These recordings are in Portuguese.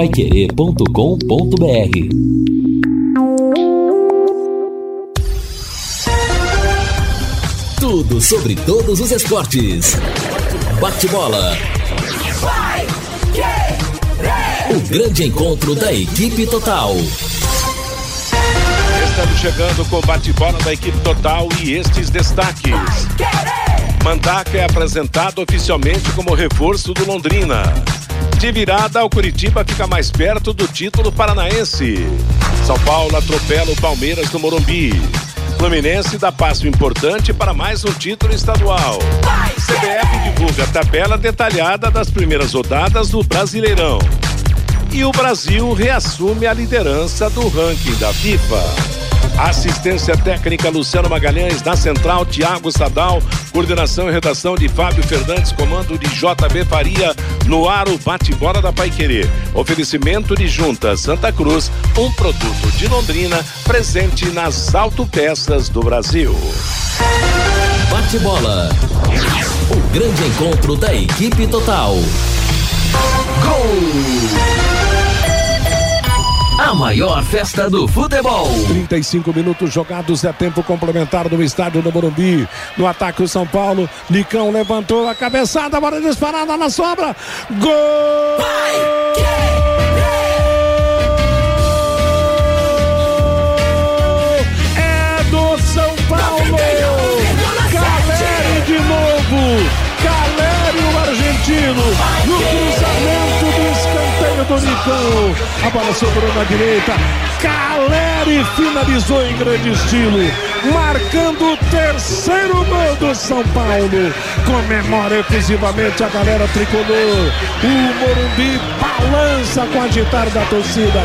paiquerê.com.br Tudo sobre todos os esportes. Bate-bola. O grande encontro da equipe total. Estamos chegando com o bate-bola da equipe total e estes destaques. Mandaca é apresentado oficialmente como reforço do Londrina. De virada, o Curitiba fica mais perto do título paranaense. São Paulo atropela o Palmeiras no Morumbi. Fluminense dá passo importante para mais um título estadual. CBF divulga tabela detalhada das primeiras rodadas do Brasileirão. E o Brasil reassume a liderança do ranking da FIFA. Assistência técnica Luciano Magalhães, na central Tiago Sadal, coordenação e redação de Fábio Fernandes, comando de JB Faria, no ar o bate-bola da Paiquerê. Oferecimento de Junta Santa Cruz, um produto de Londrina, presente nas autopeças do Brasil. Bate-bola. O grande encontro da equipe total. Gol! Maior festa do futebol. 35 minutos jogados, é tempo complementar no estádio do Morumbi. No ataque o São Paulo, Nicão levantou a cabeçada, bola disparada na sobra. Gol! Vai, é Nicão. A bola sobrou na direita. Caleri finalizou em grande estilo, marcando o terceiro gol do São Paulo. Comemora efusivamente a galera tricolor. O Morumbi balança com a agitar da torcida.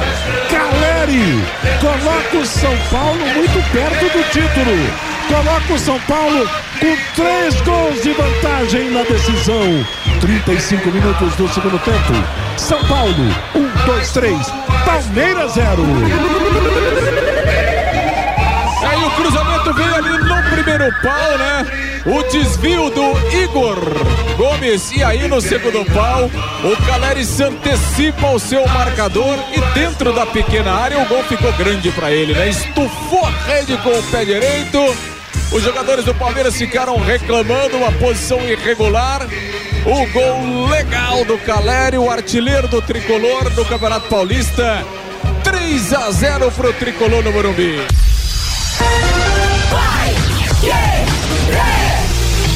Caleri coloca o São Paulo muito perto do título coloca o São Paulo com três gols de vantagem na decisão. 35 minutos do segundo tempo. São Paulo, 1, 2, 3. Palmeiras 0. Aí o cruzamento veio ali no primeiro pau, né? O desvio do Igor Gomes. E aí no segundo pau, o Caleri se antecipa ao seu marcador. E dentro da pequena área, o gol ficou grande para ele, né? Estufou a rede com o pé direito. Os jogadores do Palmeiras ficaram reclamando uma posição irregular. O gol legal do Caleri, o artilheiro do tricolor do Campeonato Paulista. 3 a 0 para o tricolor no Morumbi.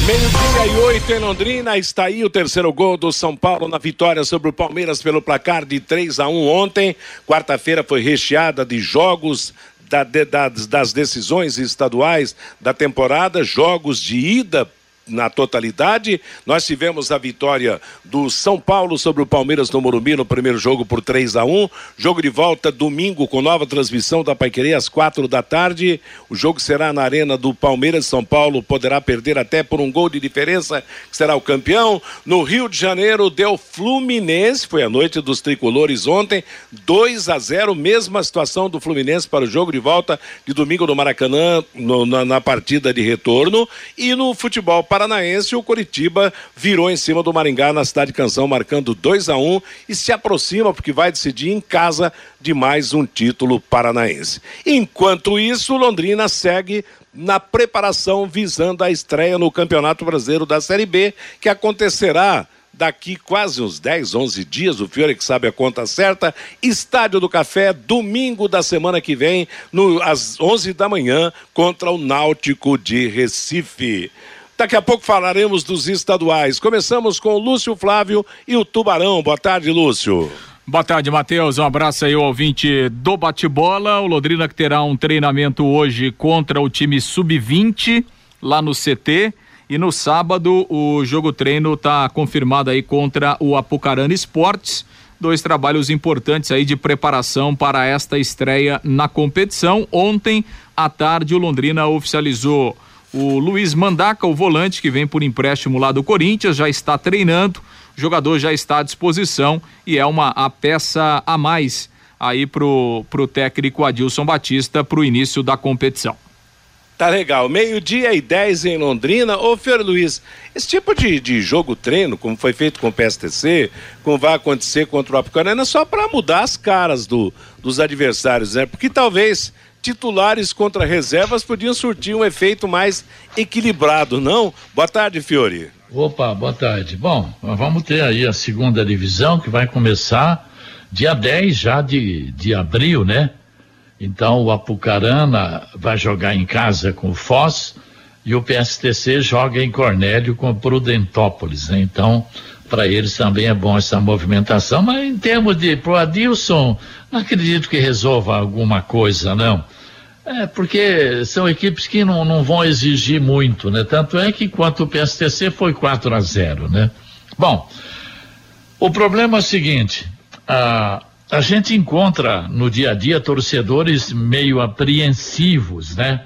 Meio-dia e oito em Londrina, está aí o terceiro gol do São Paulo na vitória sobre o Palmeiras pelo placar de 3 a 1 ontem. Quarta-feira foi recheada de jogos da, das, das decisões estaduais da temporada, jogos de ida na totalidade. Nós tivemos a vitória do São Paulo sobre o Palmeiras no Morumbi no primeiro jogo por 3 a 1 Jogo de volta domingo com nova transmissão da Paiquerê às quatro da tarde. O jogo será na Arena do Palmeiras. São Paulo poderá perder até por um gol de diferença, que será o campeão. No Rio de Janeiro deu Fluminense, foi a noite dos tricolores ontem, 2 a 0 mesma situação do Fluminense para o jogo de volta de domingo no Maracanã, no, na, na partida de retorno. E no futebol para Paranaense, o Coritiba virou em cima do Maringá na cidade de Canção, marcando 2 a 1 um, e se aproxima, porque vai decidir em casa de mais um título paranaense. Enquanto isso, Londrina segue na preparação visando a estreia no Campeonato Brasileiro da Série B, que acontecerá daqui quase uns 10, 11 dias, o Fiore que sabe a conta certa, Estádio do Café, domingo da semana que vem, no, às 11 da manhã, contra o Náutico de Recife. Daqui a pouco falaremos dos estaduais. Começamos com o Lúcio Flávio e o Tubarão. Boa tarde, Lúcio. Boa tarde, Matheus. Um abraço aí ao ouvinte do bate-bola. O Londrina que terá um treinamento hoje contra o time sub-20 lá no CT. E no sábado o jogo treino está confirmado aí contra o Apucarana Esportes. Dois trabalhos importantes aí de preparação para esta estreia na competição. Ontem à tarde o Londrina oficializou o Luiz Mandaca, o volante que vem por empréstimo lá do Corinthians, já está treinando, o jogador já está à disposição e é uma a peça a mais aí pro, pro técnico Adilson Batista pro início da competição. Tá legal. Meio-dia e 10 em Londrina. Ô, Fiore Luiz, esse tipo de, de jogo treino, como foi feito com o PSTC, como vai acontecer contra o Apucarana, é só para mudar as caras do, dos adversários, né? Porque talvez titulares contra reservas podiam surtir um efeito mais equilibrado, não? Boa tarde, Fiore. Opa, boa tarde. Bom, vamos ter aí a segunda divisão que vai começar dia 10 já de, de abril, né? Então o Apucarana vai jogar em casa com o Foz e o PSTC joga em Cornélio com o Prudentópolis, né? Então, para eles também é bom essa movimentação, mas em termos de pro Adilson, não acredito que resolva alguma coisa, não. É, porque são equipes que não, não vão exigir muito, né? Tanto é que quanto o PSTC foi 4 a 0, né? Bom, o problema é o seguinte, a, a gente encontra no dia a dia torcedores meio apreensivos, né?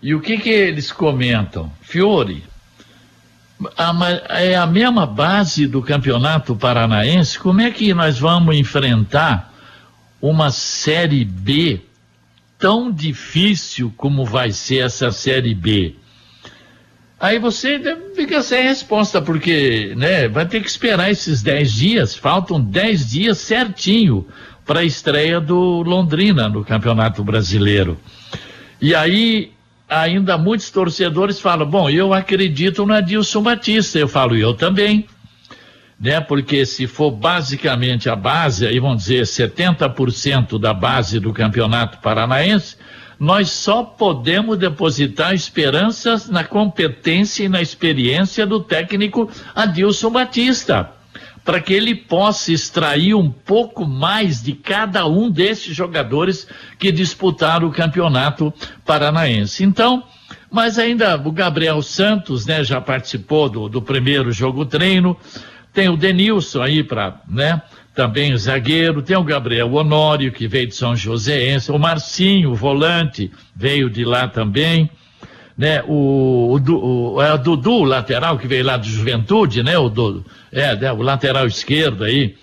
E o que que eles comentam? Fiore, a, é a mesma base do campeonato paranaense, como é que nós vamos enfrentar uma Série B tão difícil como vai ser essa Série B? Aí você fica sem resposta, porque né, vai ter que esperar esses 10 dias, faltam 10 dias certinho para a estreia do Londrina no Campeonato Brasileiro. E aí, ainda muitos torcedores falam: bom, eu acredito no Adilson Batista. Eu falo, eu também. Né, porque se for basicamente a base, aí vamos dizer 70% da base do Campeonato Paranaense, nós só podemos depositar esperanças na competência e na experiência do técnico Adilson Batista, para que ele possa extrair um pouco mais de cada um desses jogadores que disputaram o campeonato paranaense. Então, mas ainda o Gabriel Santos, né, já participou do, do primeiro jogo treino, tem o Denilson aí para, né, também o zagueiro, tem o Gabriel Honório, que veio de São Joséense, o Marcinho, o volante, veio de lá também, né, o, o, o, é o Dudu, o lateral, que veio lá de Juventude, né, o, do, é, né, o lateral esquerdo aí,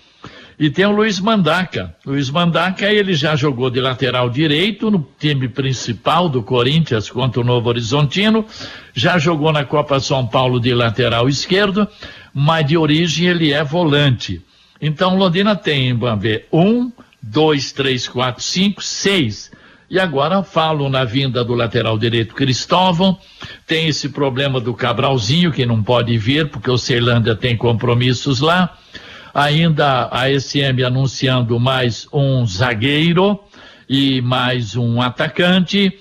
e tem o Luiz Mandaca. Luiz Mandaca, ele já jogou de lateral direito no time principal do Corinthians contra o Novo Horizontino, já jogou na Copa São Paulo de lateral esquerdo, mas de origem ele é volante. Então, Londrina tem, vamos ver, um, dois, três, quatro, cinco, seis. E agora falo na vinda do lateral direito Cristóvão, tem esse problema do Cabralzinho, que não pode vir, porque o Ceilândia tem compromissos lá. Ainda a SM anunciando mais um zagueiro e mais um atacante.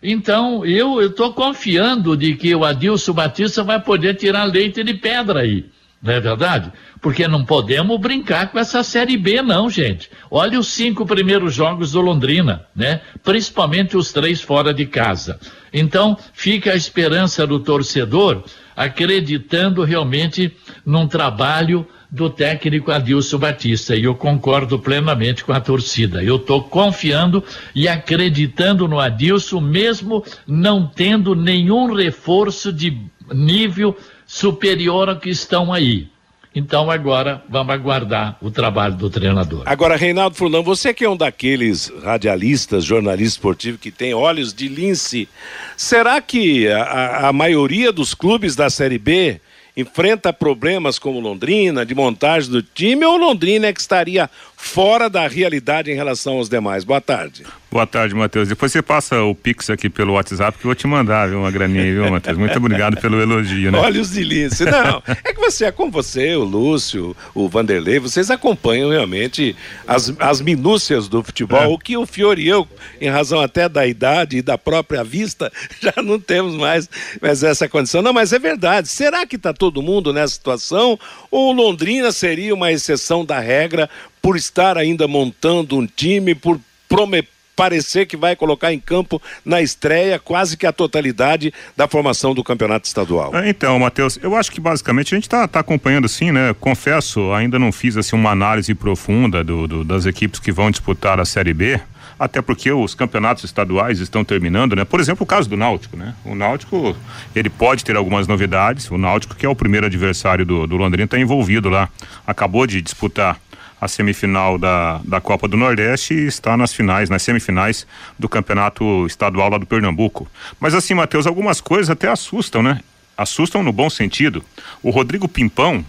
Então, eu estou confiando de que o Adilson Batista vai poder tirar leite de pedra aí. Não é verdade? Porque não podemos brincar com essa Série B, não, gente. Olha os cinco primeiros jogos do Londrina, né? Principalmente os três fora de casa. Então, fica a esperança do torcedor acreditando realmente num trabalho do técnico Adilson Batista. E eu concordo plenamente com a torcida. Eu estou confiando e acreditando no Adilson, mesmo não tendo nenhum reforço de nível superior ao que estão aí. Então agora vamos aguardar o trabalho do treinador. Agora, Reinaldo Furlan, você que é um daqueles radialistas, jornalista esportivo que tem olhos de lince, será que a, a maioria dos clubes da Série B enfrenta problemas como Londrina, de montagem do time, ou Londrina é que estaria fora da realidade em relação aos demais? Boa tarde. Boa tarde, Matheus. Depois você passa o Pix aqui pelo WhatsApp que eu vou te mandar, viu, uma graninha, viu, Matheus? Muito obrigado pelo elogio, né? Olha os de lince. Não, é que você é como você, o Lúcio, o Vanderlei, vocês acompanham realmente as, as minúcias do futebol, é. o que o Fiore e eu, em razão até da idade e da própria vista, já não temos mais, mais essa condição. Não, mas é verdade. Será que está todo mundo nessa situação? Ou Londrina seria uma exceção da regra por estar ainda montando um time, por prometer parecer que vai colocar em campo na estreia quase que a totalidade da formação do campeonato estadual. É, então, Matheus, eu acho que basicamente a gente está tá acompanhando sim, né? Confesso, ainda não fiz assim uma análise profunda do, do, das equipes que vão disputar a Série B até porque os campeonatos estaduais estão terminando, né? Por exemplo, o caso do Náutico, né? O Náutico, ele pode ter algumas novidades, o Náutico que é o primeiro adversário do, do Londrina está envolvido lá, acabou de disputar a semifinal da, da Copa do Nordeste e está nas finais, nas semifinais do Campeonato Estadual lá do Pernambuco. Mas assim, Matheus, algumas coisas até assustam, né? Assustam no bom sentido. O Rodrigo Pimpão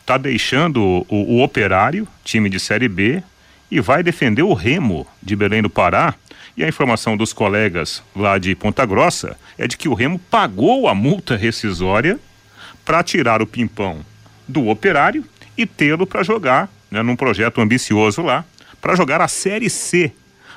está deixando o, o, o Operário, time de Série B, e vai defender o Remo de Belém do Pará. E a informação dos colegas lá de Ponta Grossa é de que o Remo pagou a multa rescisória para tirar o Pimpão do Operário e tê-lo para jogar, né, num projeto ambicioso lá, para jogar a Série C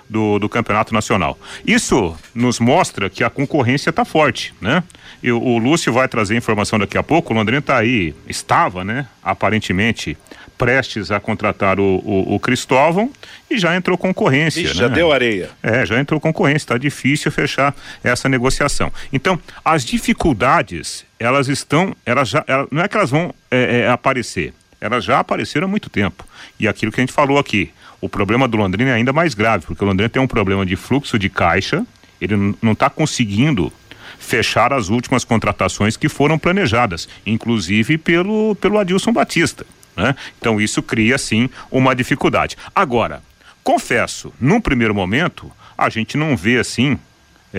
do, do Campeonato Nacional. Isso nos mostra que a concorrência está forte, né? E o, o Lúcio vai trazer informação daqui a pouco. O Londrina está aí, estava, né? Aparentemente prestes a contratar o, o, o Cristóvão e já entrou concorrência. Ixi, né? Já deu areia. É, já entrou concorrência. Está difícil fechar essa negociação. Então, as dificuldades, elas estão, elas já, elas, não é que elas vão é, é, aparecer, elas já apareceram há muito tempo. E aquilo que a gente falou aqui, o problema do Londrina é ainda mais grave, porque o Londrina tem um problema de fluxo de caixa, ele não está conseguindo fechar as últimas contratações que foram planejadas, inclusive pelo, pelo Adilson Batista. Né? Então isso cria sim uma dificuldade. Agora, confesso, num primeiro momento, a gente não vê assim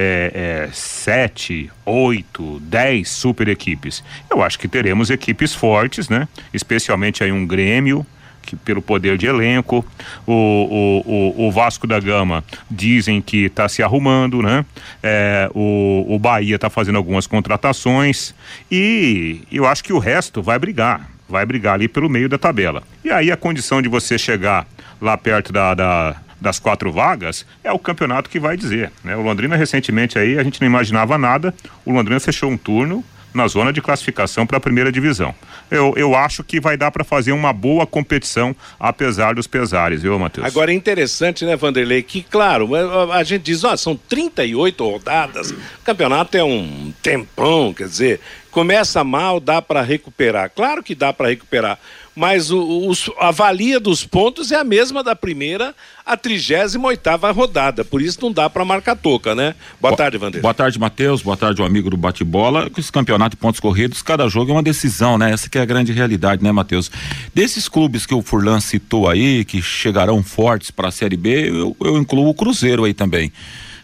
é, é, sete, oito, dez super equipes. Eu acho que teremos equipes fortes, né? Especialmente aí um Grêmio, que, pelo poder de elenco. O, o, o, o Vasco da Gama dizem que está se arrumando, né? É, o, o Bahia está fazendo algumas contratações e eu acho que o resto vai brigar vai brigar ali pelo meio da tabela. E aí a condição de você chegar lá perto da, da das quatro vagas é o campeonato que vai dizer. Né? O Londrina recentemente aí a gente não imaginava nada. O Londrina fechou um turno na zona de classificação para a primeira divisão. Eu, eu acho que vai dar para fazer uma boa competição, apesar dos pesares, viu, Matheus? Agora é interessante, né, Vanderlei, que, claro, a, a gente diz, ó, são 38 rodadas, o campeonato é um tempão, quer dizer, começa mal, dá para recuperar. Claro que dá para recuperar, mas o, a valia dos pontos é a mesma da primeira à 38 rodada. Por isso não dá para marcar toca, né? Boa, tarde, Vanderlei. Boa tarde, Matheus. Boa tarde, o amigo do bate-bola. Esse campeonato de pontos corridos, cada jogo é uma decisão, né? Essa que é a grande realidade, né, Matheus? Desses clubes que o Furlan citou aí, que chegarão fortes para a Série B, eu, eu incluo o Cruzeiro aí também.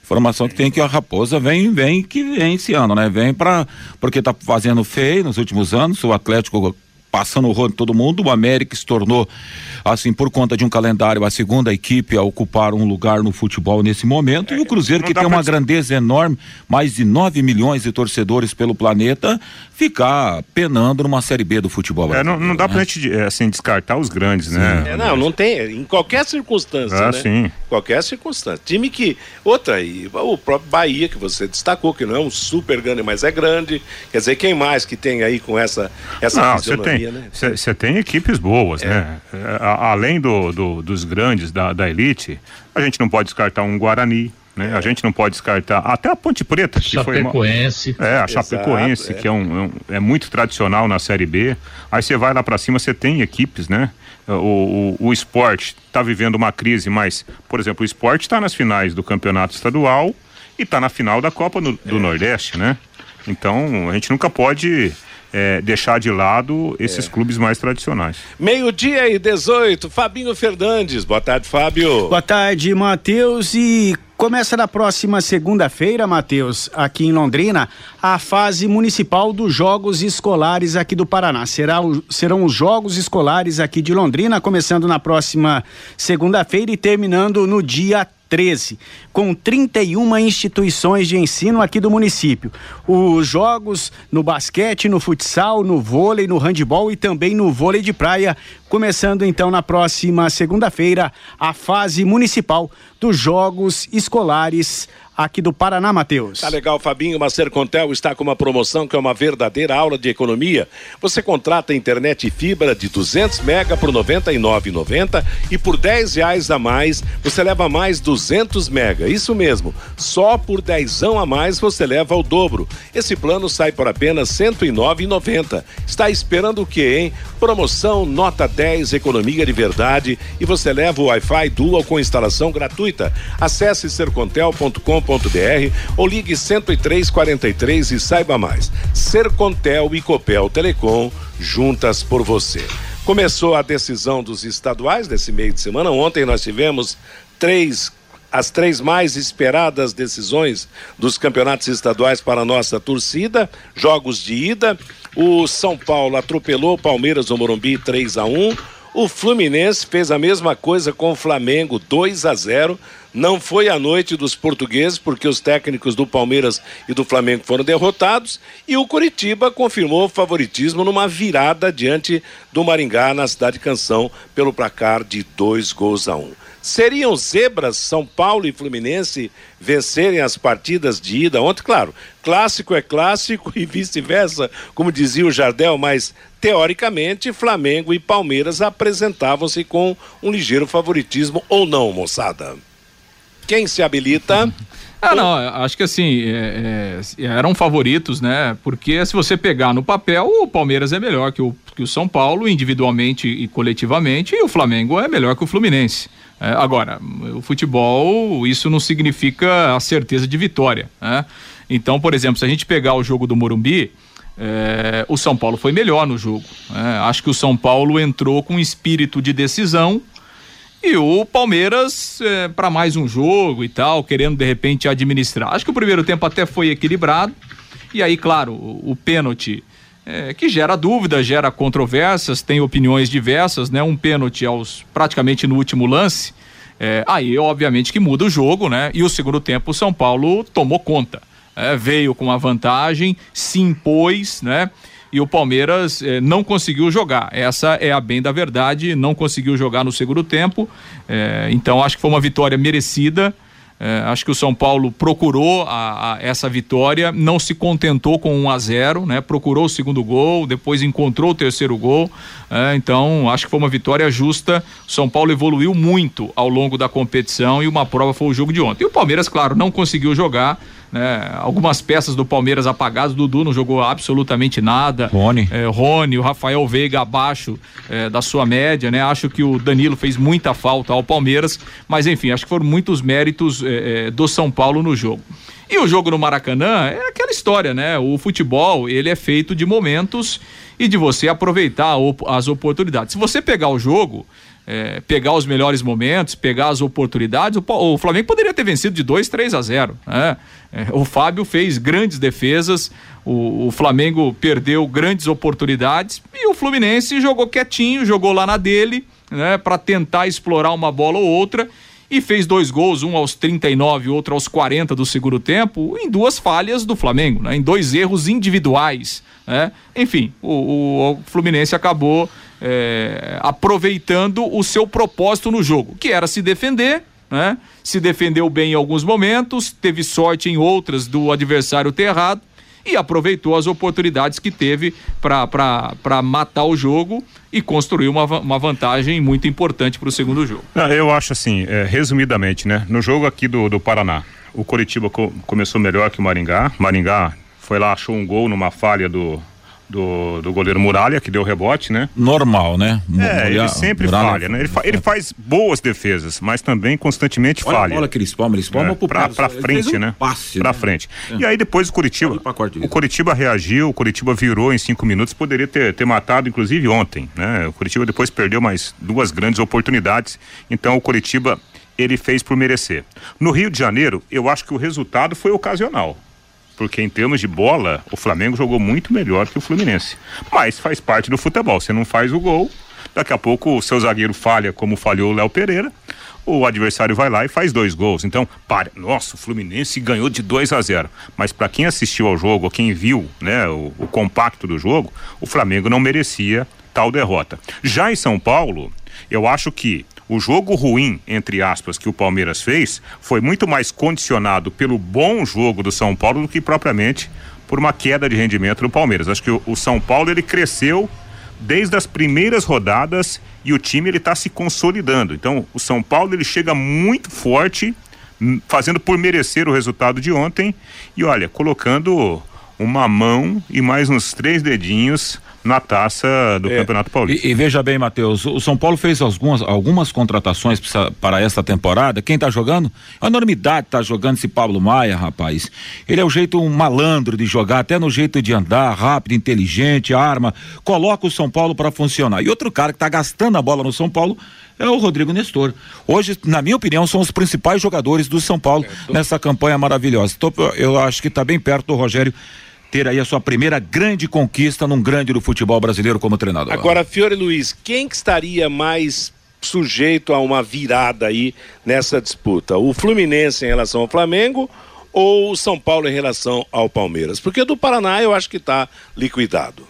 Informação que tem que a Raposa vem, vem que vem esse ano, né? Vem para porque tá fazendo feio nos últimos anos. O Atlético passando o rolo em todo mundo. O América se tornou, assim, por conta de um calendário, a segunda equipe a ocupar um lugar no futebol nesse momento. É, e o Cruzeiro, que tem uma grandeza enorme, mais de 9 milhões de torcedores pelo planeta, ficar penando numa Série B do futebol. É, não, não dá né? pra gente, é, assim, descartar os grandes, sim. né? É, não, não tem. Em qualquer circunstância, ah, né? Sim. Qualquer circunstância. Time que. Outra aí, o próprio Bahia, que você destacou, que não é um super grande, mas é grande. Quer dizer, quem mais que tem aí com essa, essa não, você tem, você né? tem equipes boas, é. né? além do, do, dos grandes da, da elite, a gente não pode descartar um Guarani, né? É. A gente não pode descartar até a Ponte Preta, que Chapecoense. foi uma... É, a Chapecoense, é. que é, um, é, é, muito tradicional na Série B. Aí você vai lá para cima, você tem equipes, né? O, o, o esporte está vivendo uma crise, mas, por exemplo, o esporte está nas finais do campeonato estadual e está na final da Copa no, do é. Nordeste, né? Então, a gente nunca pode é, deixar de lado esses é. clubes mais tradicionais. Meio-dia e 18, Fabinho Fernandes. Boa tarde, Fábio. Boa tarde, Matheus. E Começa na próxima segunda-feira, Matheus, aqui em Londrina, a fase municipal dos Jogos Escolares aqui do Paraná. Será o, serão os Jogos Escolares aqui de Londrina, começando na próxima segunda-feira e terminando no dia 13, com 31 instituições de ensino aqui do município. Os jogos no basquete, no futsal, no vôlei, no handebol e também no vôlei de praia, começando então na próxima segunda-feira a fase municipal dos Jogos Escolares aqui do Paraná, Matheus. Tá legal, Fabinho. A Sercontel está com uma promoção que é uma verdadeira aula de economia. Você contrata internet e fibra de 200 mega por 99,90 e por 10 reais a mais você leva mais 200 mega. Isso mesmo. Só por 10 a mais você leva o dobro. Esse plano sai por apenas 109,90. Está esperando o quê, hein? Promoção nota 10 economia de verdade e você leva o Wi-Fi Dual com instalação gratuita. Acesse sercontel.com ou ligue 10343 e saiba mais. Sercontel e Copel Telecom juntas por você. Começou a decisão dos estaduais nesse meio de semana. Ontem nós tivemos três as três mais esperadas decisões dos campeonatos estaduais para nossa torcida, jogos de ida. O São Paulo atropelou o Palmeiras no Morumbi 3 a 1. O Fluminense fez a mesma coisa com o Flamengo 2 a 0. Não foi a noite dos portugueses, porque os técnicos do Palmeiras e do Flamengo foram derrotados. E o Curitiba confirmou o favoritismo numa virada diante do Maringá na cidade Canção pelo placar de dois gols a um. Seriam zebras São Paulo e Fluminense vencerem as partidas de ida ontem? Claro, clássico é clássico e vice-versa, como dizia o Jardel, mas teoricamente Flamengo e Palmeiras apresentavam-se com um ligeiro favoritismo ou não, moçada? Quem se habilita? Ah, não, acho que assim, é, é, eram favoritos, né? Porque se você pegar no papel, o Palmeiras é melhor que o, que o São Paulo, individualmente e coletivamente, e o Flamengo é melhor que o Fluminense. É, agora, o futebol, isso não significa a certeza de vitória. Né? Então, por exemplo, se a gente pegar o jogo do Morumbi, é, o São Paulo foi melhor no jogo. Né? Acho que o São Paulo entrou com espírito de decisão e o Palmeiras é, para mais um jogo e tal, querendo de repente administrar. Acho que o primeiro tempo até foi equilibrado. E aí, claro, o, o pênalti é, que gera dúvida, gera controvérsias, tem opiniões diversas, né? Um pênalti aos praticamente no último lance, é, aí obviamente que muda o jogo, né? E o segundo tempo o São Paulo tomou conta, é, veio com a vantagem, se impôs, né? E o Palmeiras é, não conseguiu jogar. Essa é a bem da verdade, não conseguiu jogar no segundo tempo. É, então acho que foi uma vitória merecida. É, acho que o São Paulo procurou a, a essa vitória, não se contentou com 1 a 0 né? Procurou o segundo gol, depois encontrou o terceiro gol. É, então, acho que foi uma vitória justa. O São Paulo evoluiu muito ao longo da competição e uma prova foi o jogo de ontem. E o Palmeiras, claro, não conseguiu jogar né? Algumas peças do Palmeiras apagadas, Dudu não jogou absolutamente nada. Rony. É, Rony, o Rafael Veiga abaixo é, da sua média, né? Acho que o Danilo fez muita falta ao Palmeiras, mas enfim, acho que foram muitos méritos é, é do São Paulo no jogo. E o jogo no Maracanã é aquela história, né? O futebol, ele é feito de momentos e de você aproveitar as oportunidades. Se você pegar o jogo, é, pegar os melhores momentos, pegar as oportunidades, o, o, Flamengo poderia ter vencido de 2, 3 a 0. Né? É, o Fábio fez grandes defesas, o, o, Flamengo perdeu grandes oportunidades e o Fluminense jogou quietinho, jogou lá na dele, né, para tentar explorar uma bola ou outra e fez dois gols, um aos 39 e outro aos 40 do segundo tempo, em duas falhas do Flamengo, né, em dois erros individuais. Né? Enfim, o, o Fluminense acabou é, aproveitando o seu propósito no jogo, que era se defender, né? Se defendeu bem em alguns momentos, teve sorte em outras do adversário ter errado e aproveitou as oportunidades que teve para matar o jogo e construir uma, uma vantagem muito importante para o segundo jogo. eu acho assim, é, resumidamente, né? No jogo aqui do, do Paraná, o Coritiba co começou melhor que o Maringá. Maringá foi lá, achou um gol numa falha do, do, do goleiro Muralha, que deu rebote, né? Normal, né? É, ele sempre Muralha, falha, né? Ele, fa ele, faz boas defesas, mas também constantemente Olha falha. Olha aquele espalma, ele espalma é, pro pra, pra frente, um né? Passe, pra né? frente. É. E aí depois o Curitiba, o Curitiba reagiu, o Curitiba virou em cinco minutos, poderia ter, ter matado inclusive ontem, né? O Curitiba depois perdeu mais duas grandes oportunidades, então o Curitiba ele fez por merecer. No Rio de Janeiro, eu acho que o resultado foi ocasional porque em termos de bola, o Flamengo jogou muito melhor que o Fluminense. Mas faz parte do futebol. Você não faz o gol, daqui a pouco o seu zagueiro falha, como falhou o Léo Pereira. O adversário vai lá e faz dois gols. Então, para, nossa, o Fluminense ganhou de 2 a 0. Mas para quem assistiu ao jogo, quem viu, né, o, o compacto do jogo, o Flamengo não merecia tal derrota. Já em São Paulo, eu acho que o jogo ruim, entre aspas, que o Palmeiras fez, foi muito mais condicionado pelo bom jogo do São Paulo do que propriamente por uma queda de rendimento do Palmeiras. Acho que o, o São Paulo ele cresceu desde as primeiras rodadas e o time ele está se consolidando. Então, o São Paulo ele chega muito forte, hum, fazendo por merecer o resultado de ontem e olha, colocando uma mão e mais uns três dedinhos na taça do é. Campeonato Paulista. E, e, veja bem, Matheus, o São Paulo fez algumas, algumas contratações para esta temporada. Quem está jogando? É uma enormidade tá jogando esse Pablo Maia, rapaz. Ele é o jeito um malandro de jogar, até no jeito de andar, rápido, inteligente, arma. Coloca o São Paulo para funcionar. E outro cara que está gastando a bola no São Paulo é o Rodrigo Nestor. Hoje, na minha opinião, são os principais jogadores do São Paulo é, tô... nessa campanha maravilhosa. Tô, eu acho que está bem perto do Rogério ter aí a sua primeira grande conquista num grande do futebol brasileiro como treinador. Agora, Fiore Luiz, quem que estaria mais sujeito a uma virada aí nessa disputa? O Fluminense em relação ao Flamengo ou o São Paulo em relação ao Palmeiras? Porque do Paraná eu acho que está liquidado.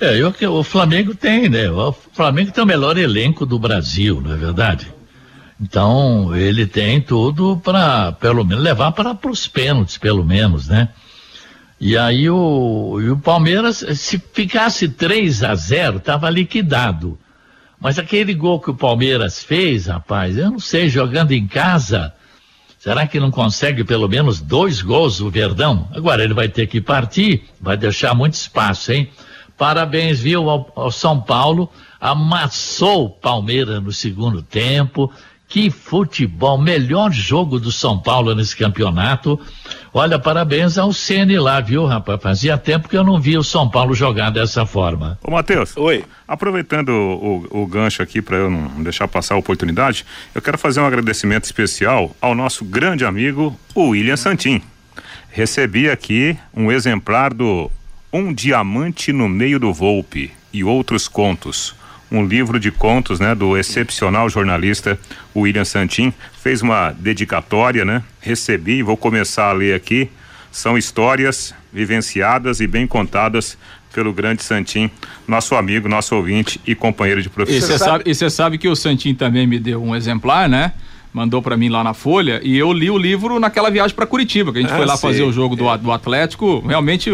É, eu, o Flamengo tem, né? O Flamengo tem o melhor elenco do Brasil, não é verdade? Então, ele tem tudo para, pelo menos, levar para os pênaltis, pelo menos, né? E aí o, e o Palmeiras, se ficasse 3 a 0 estava liquidado. Mas aquele gol que o Palmeiras fez, rapaz, eu não sei, jogando em casa, será que não consegue pelo menos dois gols o Verdão? Agora ele vai ter que partir, vai deixar muito espaço, hein? Parabéns, viu, ao, ao São Paulo, amassou o Palmeiras no segundo tempo, que futebol, melhor jogo do São Paulo nesse campeonato. Olha, parabéns ao Ceni lá, viu, rapaz? Fazia tempo que eu não via o São Paulo jogar dessa forma. Ô, Matheus. Oi. Aproveitando o, o, o gancho aqui para eu não deixar passar a oportunidade, eu quero fazer um agradecimento especial ao nosso grande amigo, o William Santin. Recebi aqui um exemplar do Um Diamante no Meio do Volpe e Outros Contos um livro de contos, né, do excepcional jornalista William Santin. Fez uma dedicatória, né? Recebi, vou começar a ler aqui. São histórias vivenciadas e bem contadas pelo grande Santim, nosso amigo, nosso ouvinte e companheiro de profissão. E você sabe, sabe que o Santim também me deu um exemplar, né? Mandou para mim lá na Folha e eu li o livro naquela viagem para Curitiba, que a gente ah, foi lá fazer o jogo do, do Atlético. Realmente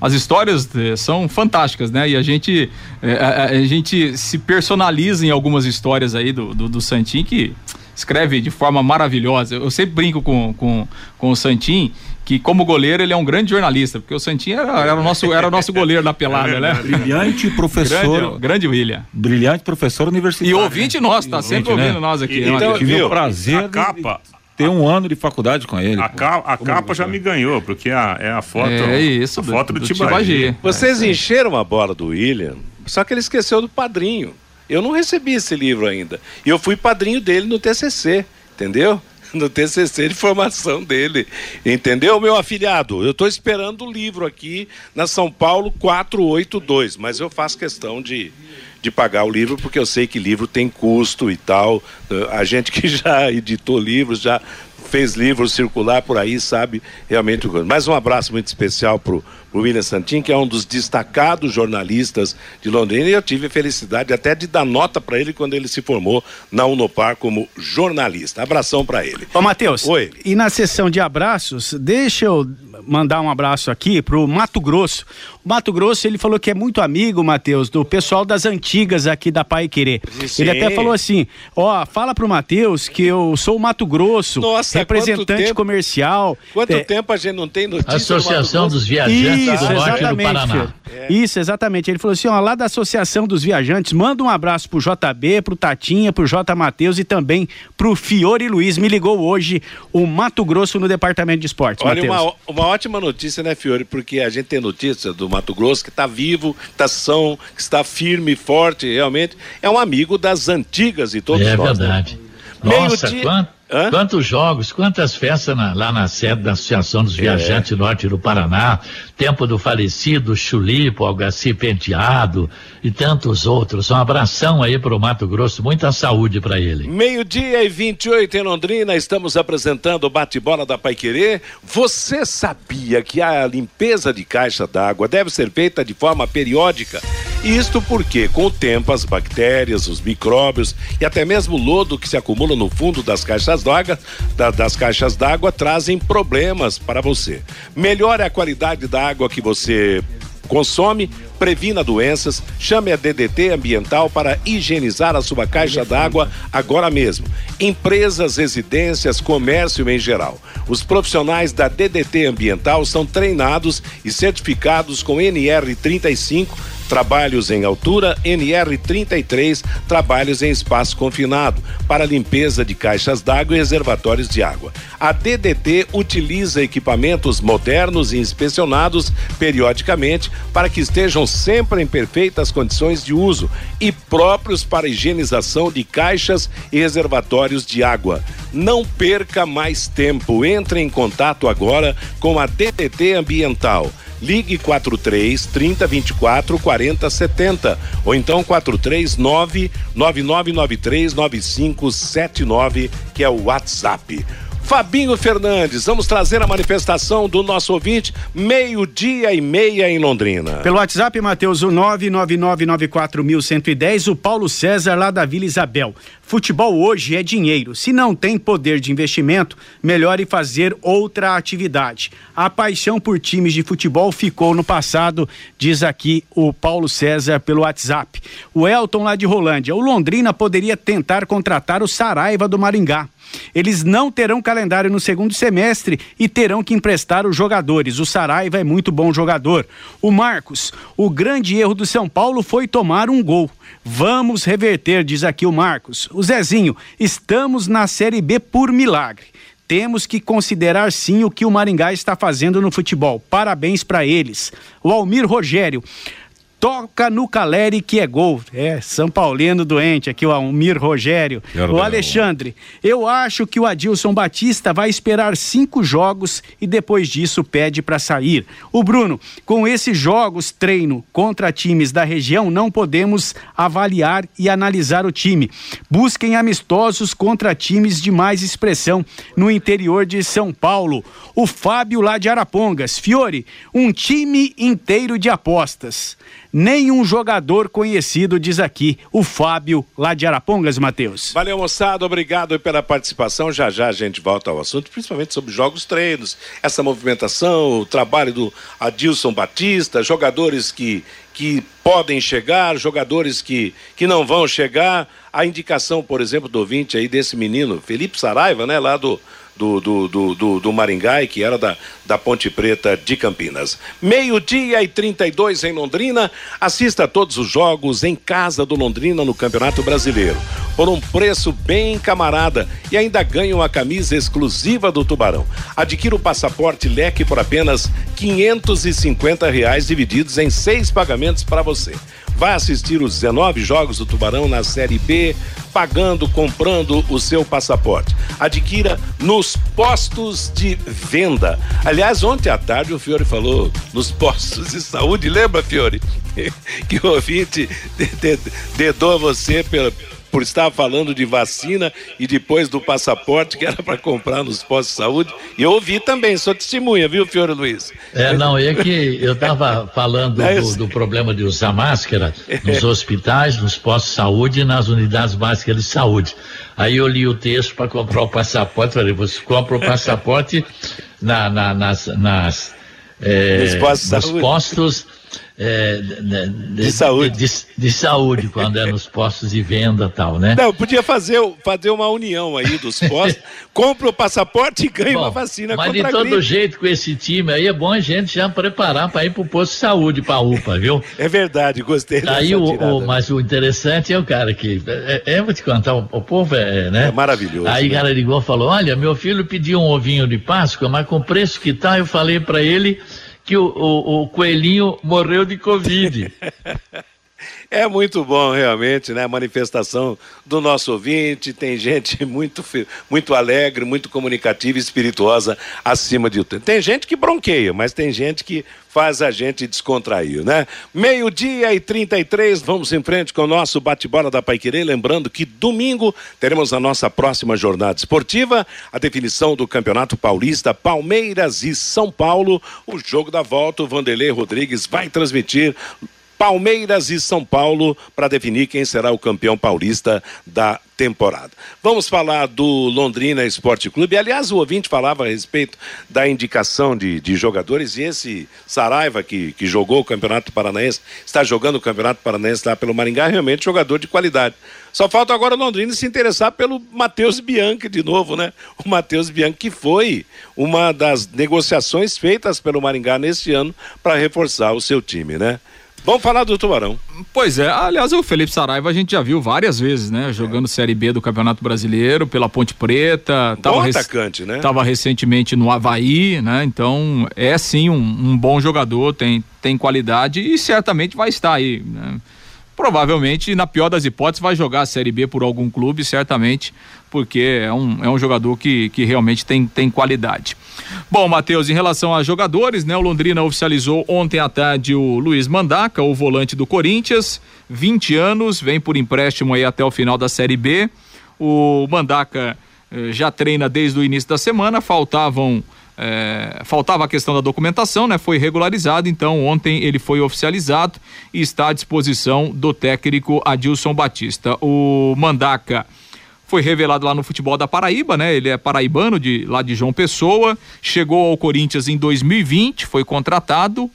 as histórias eh, são fantásticas, né? E a gente eh, a, a, gente se personaliza em algumas histórias aí do, do, do Santim que escreve de forma maravilhosa. Eu sempre brinco com, com, com o Santim que como goleiro ele é um grande jornalista, porque o Santinho era, era, o, nosso, era o nosso goleiro na pelada, né? Brilhante professor. Grande, grande William. Brilhante professor universitário. E ouvinte nosso, tá sempre ouvindo né? nós aqui. E, né, então, tive o prazer a capa. ter um ano de faculdade com ele. A, ca, a capa já me ganhou, porque a, é a foto, é isso, a foto do, do, do Tibagi. Vocês é, encheram a bola do William, só que ele esqueceu do padrinho. Eu não recebi esse livro ainda. E eu fui padrinho dele no TCC, entendeu? no TCC de formação dele. Entendeu, meu afilhado? Eu estou esperando o livro aqui na São Paulo 482, mas eu faço questão de, de pagar o livro porque eu sei que livro tem custo e tal. A gente que já editou livros, já fez livros circular por aí, sabe realmente o. Mais um abraço muito especial pro, pro William Santin, que é um dos destacados jornalistas de Londrina, e eu tive a felicidade até de dar nota para ele quando ele se formou na Unopar como jornalista. Abração para ele. Ô, Matheus. Oi. E na sessão de abraços, deixa eu mandar um abraço aqui pro Mato Grosso. O Mato Grosso, ele falou que é muito amigo, Matheus, do pessoal das antigas aqui da Pai Querer. Sim. Ele até falou assim: ó, fala pro Matheus que eu sou o Mato Grosso, Nossa, representante comercial. Quanto é... tempo a gente não tem notícia? Associação do dos Viajantes Isso, do Paraná. É. Isso, exatamente. Ele falou assim: ó, lá da Associação dos Viajantes, manda um abraço pro JB, pro Tatinha, pro J. Matheus e também pro Fiore Luiz. Me ligou hoje o Mato Grosso no Departamento de Esportes. Olha, uma, uma ótima notícia, né, Fiore? Porque a gente tem notícia do Mato Grosso que está vivo, que está são, que está firme, forte, realmente. É um amigo das antigas e todos é nós. É verdade. Né? Nossa, quanto Hã? Quantos jogos, quantas festas na, lá na sede da Associação dos é. Viajantes é. Norte do Paraná, tempo do falecido Chulipo, Algaci Penteado e tantos outros. Um abração aí para o Mato Grosso, muita saúde para ele. Meio-dia e 28 em Londrina, estamos apresentando o bate-bola da Paiquerê. Você sabia que a limpeza de caixa d'água deve ser feita de forma periódica? Isto porque, com o tempo, as bactérias, os micróbios e até mesmo o lodo que se acumula no fundo das caixas d'água, da, das caixas d'água, trazem problemas para você. Melhore a qualidade da água que você consome, previna doenças, chame a DDT Ambiental para higienizar a sua caixa d'água agora mesmo. Empresas, residências, comércio em geral. Os profissionais da DDT Ambiental são treinados e certificados com NR35 trabalhos em altura, NR33, trabalhos em espaço confinado, para limpeza de caixas d'água e reservatórios de água. A DDT utiliza equipamentos modernos e inspecionados periodicamente para que estejam sempre em perfeitas condições de uso e próprios para higienização de caixas e reservatórios de água. Não perca mais tempo. Entre em contato agora com a DDT Ambiental. Ligue 43 30 24 40 70 ou então 439 9993 9579, que é o WhatsApp. Fabinho Fernandes, vamos trazer a manifestação do nosso ouvinte, meio-dia e meia em Londrina. Pelo WhatsApp, Matheus, o 99994110, o Paulo César, lá da Vila Isabel. Futebol hoje é dinheiro. Se não tem poder de investimento, melhor ir fazer outra atividade. A paixão por times de futebol ficou no passado, diz aqui o Paulo César pelo WhatsApp. O Elton, lá de Rolândia. O Londrina poderia tentar contratar o Saraiva do Maringá. Eles não terão calendário no segundo semestre e terão que emprestar os jogadores. O Saraiva é muito bom jogador. O Marcos, o grande erro do São Paulo foi tomar um gol. Vamos reverter, diz aqui o Marcos. O Zezinho, estamos na Série B por milagre. Temos que considerar sim o que o Maringá está fazendo no futebol. Parabéns para eles. O Almir Rogério, toca no Caleri que é gol. É, São Paulino doente, aqui o Almir Rogério. O Alexandre, eu acho que o Adilson Batista vai esperar cinco jogos e depois disso pede para sair. O Bruno, com esses jogos treino contra times da região, não podemos avaliar e analisar o time. Busquem amistosos contra times de mais expressão no interior de São Paulo. O Fábio lá de Arapongas. Fiore, um time inteiro de apostas nenhum jogador conhecido, diz aqui o Fábio, lá de Arapongas, Matheus. Valeu, moçada, obrigado pela participação. Já já a gente volta ao assunto, principalmente sobre jogos treinos, essa movimentação, o trabalho do Adilson Batista, jogadores que, que podem chegar, jogadores que, que não vão chegar. A indicação, por exemplo, do ouvinte aí desse menino, Felipe Saraiva, né, lá do do, do, do, do, do Maringá, que era da, da Ponte Preta de Campinas. Meio-dia e 32 em Londrina. Assista a todos os jogos em casa do Londrina no Campeonato Brasileiro. Por um preço bem camarada e ainda ganha uma camisa exclusiva do Tubarão. Adquira o passaporte leque por apenas 550 reais divididos em seis pagamentos para você. Vai assistir os 19 jogos do Tubarão na Série B, pagando, comprando o seu passaporte. Adquira nos postos de venda. Aliás, ontem à tarde o Fiore falou nos postos de saúde, lembra, Fiore? que o ouvinte dedou você pela por estar falando de vacina e depois do passaporte que era para comprar nos postos de saúde. E eu ouvi também, sou testemunha, viu, Fiore Luiz? É, não, é que eu estava falando é do, do, problema de usar máscara nos hospitais, nos postos de saúde e nas unidades básicas de saúde. Aí eu li o texto para comprar o passaporte, falei, você compra o passaporte na, na, nas, nas é, nos postos, nos postos é, de, de, de, saúde. De, de, saúde, quando é nos postos de venda tal, né? Não, podia fazer, fazer uma união aí dos postos, compra o passaporte e ganha Bom, uma vacina Mas de todo jeito, com esse time aí, é bom a gente já preparar para ir para o posto de saúde, para a UPA, viu? É verdade, gostei aí o, o, Mas o interessante é o cara que, é, é, eu vou te contar, o, o povo é, né? É maravilhoso. Aí o né? cara ligou e falou, olha, meu filho pediu um ovinho de Páscoa, mas com o preço que tá, eu falei para ele que o, o, o coelhinho morreu de Covid. É muito bom, realmente, né? A manifestação do nosso ouvinte. Tem gente muito, muito alegre, muito comunicativa e espirituosa acima de tudo. Tem gente que bronqueia, mas tem gente que faz a gente descontrair, né? Meio-dia e 33, vamos em frente com o nosso bate-bola da Paiquerê. Lembrando que domingo teremos a nossa próxima jornada esportiva, a definição do Campeonato Paulista, Palmeiras e São Paulo. O jogo da volta, o Vanderlei Rodrigues vai transmitir Palmeiras e São Paulo para definir quem será o campeão paulista da temporada. Vamos falar do Londrina Esporte Clube. Aliás, o ouvinte falava a respeito da indicação de, de jogadores e esse Saraiva, que, que jogou o Campeonato Paranaense, está jogando o Campeonato Paranaense lá pelo Maringá, realmente jogador de qualidade. Só falta agora o Londrina se interessar pelo Matheus Bianchi de novo, né? O Matheus Bianchi que foi uma das negociações feitas pelo Maringá neste ano para reforçar o seu time, né? Vamos falar do Tubarão. Pois é, aliás, o Felipe Saraiva a gente já viu várias vezes, né? Jogando é. Série B do Campeonato Brasileiro pela Ponte Preta. Tava bom atacante, né? Tava recentemente no Havaí, né? Então é sim um, um, bom jogador, tem, tem qualidade e certamente vai estar aí, né? Provavelmente, na pior das hipóteses, vai jogar a Série B por algum clube, certamente, porque é um, é um jogador que, que realmente tem, tem qualidade. Bom, Matheus, em relação a jogadores, né? O Londrina oficializou ontem à tarde o Luiz Mandaca, o volante do Corinthians, 20 anos, vem por empréstimo aí até o final da Série B. O Mandaca eh, já treina desde o início da semana, faltavam é, faltava a questão da documentação, né? Foi regularizado, então ontem ele foi oficializado e está à disposição do técnico Adilson Batista. O Mandaca foi revelado lá no futebol da Paraíba, né? Ele é paraibano de lá de João Pessoa, chegou ao Corinthians em 2020, foi contratado,